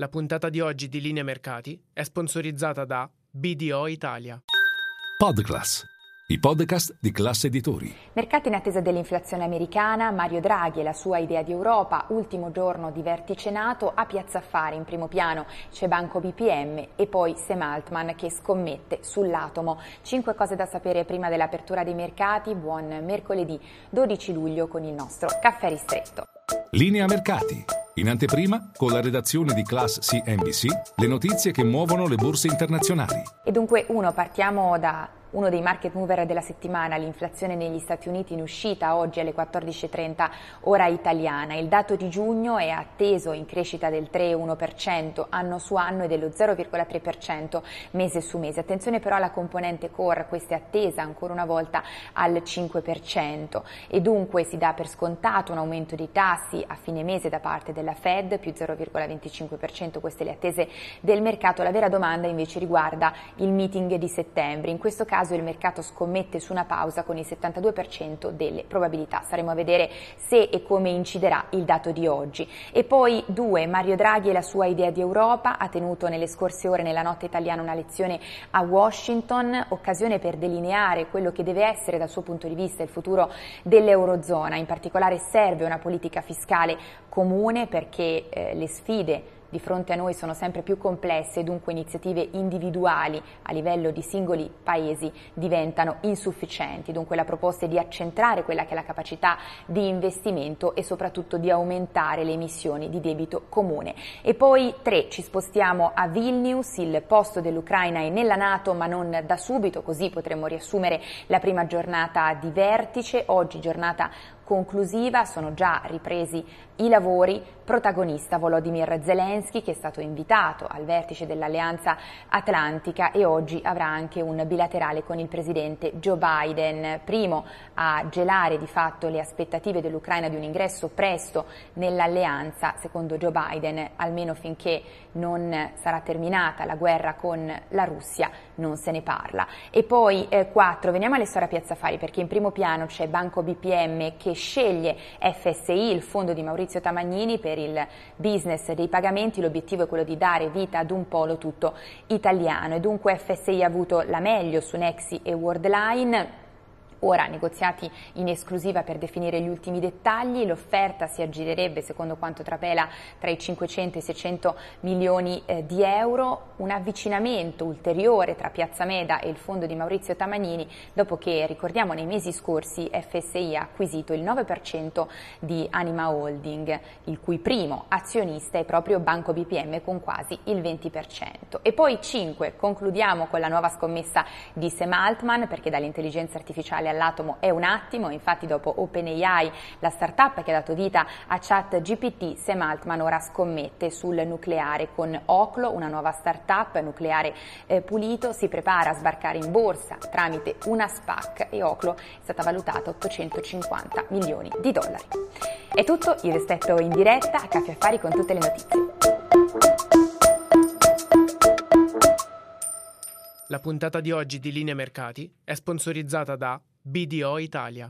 La puntata di oggi di Linea Mercati è sponsorizzata da BDO Italia. Podclass, i podcast di classe editori. Mercati in attesa dell'inflazione americana, Mario Draghi e la sua idea di Europa, ultimo giorno di vertice NATO, a Piazza Affari in primo piano c'è Banco BPM e poi Sam Altman che scommette sull'atomo. Cinque cose da sapere prima dell'apertura dei mercati, buon mercoledì 12 luglio con il nostro caffè ristretto. Linea Mercati. In anteprima, con la redazione di Class CNBC, le notizie che muovono le borse internazionali. E dunque, uno, partiamo da uno dei market mover della settimana, l'inflazione negli Stati Uniti in uscita oggi alle 14.30 ora italiana. Il dato di giugno è atteso in crescita del 3,1% anno su anno e dello 0,3% mese su mese. Attenzione però alla componente core, questa è attesa ancora una volta al 5% e dunque si dà per scontato un aumento dei tassi a fine mese da parte della Fed più 0,25%, queste le attese del mercato. La vera domanda invece riguarda il meeting di settembre. In questo caso caso il mercato scommette su una pausa con il 72% delle probabilità. Staremo a vedere se e come inciderà il dato di oggi. E poi due, Mario Draghi e la sua idea di Europa, ha tenuto nelle scorse ore nella notte italiana una lezione a Washington, occasione per delineare quello che deve essere dal suo punto di vista il futuro dell'Eurozona. In particolare serve una politica fiscale comune perché eh, le sfide di fronte a noi sono sempre più complesse e dunque iniziative individuali a livello di singoli paesi diventano insufficienti. Dunque la proposta è di accentrare quella che è la capacità di investimento e soprattutto di aumentare le emissioni di debito comune. E poi tre, ci spostiamo a Vilnius, il posto dell'Ucraina è nella Nato ma non da subito, così potremmo riassumere la prima giornata di vertice, oggi giornata conclusiva, sono già ripresi i lavori, protagonista Volodymyr Zelensky che è stato invitato al vertice dell'Alleanza Atlantica e oggi avrà anche un bilaterale con il presidente Joe Biden, primo a gelare di fatto le aspettative dell'Ucraina di un ingresso presto nell'alleanza, secondo Joe Biden, almeno finché non sarà terminata la guerra con la Russia, non se ne parla. E poi eh, quattro, veniamo alle storie a Piazza Fari perché in primo piano c'è Banco BPM che sceglie FSI, il fondo di Maurizio Tamagnini, per il business dei pagamenti. L'obiettivo è quello di dare vita ad un polo tutto italiano. E dunque FSI ha avuto la meglio su Nexi e Worldline ora negoziati in esclusiva per definire gli ultimi dettagli, l'offerta si aggirerebbe secondo quanto trapela tra i 500 e i 600 milioni eh, di euro, un avvicinamento ulteriore tra Piazza Meda e il fondo di Maurizio Tamagnini dopo che ricordiamo nei mesi scorsi FSI ha acquisito il 9% di Anima Holding, il cui primo azionista è proprio Banco BPM con quasi il 20%. E poi 5, concludiamo con la nuova scommessa di Sam Altman perché dall'intelligenza artificiale all'atomo è un attimo, infatti dopo OpenAI, la startup che ha dato vita a ChatGPT, Sam Altman ora scommette sul nucleare con Oclo, una nuova startup nucleare eh, pulito, si prepara a sbarcare in borsa tramite una SPAC e Oclo è stata valutata 850 milioni di dollari. È tutto, io vi aspetto in diretta a Caffè Affari con tutte le notizie. La puntata di oggi di Linea Mercati è sponsorizzata da BDO Italia.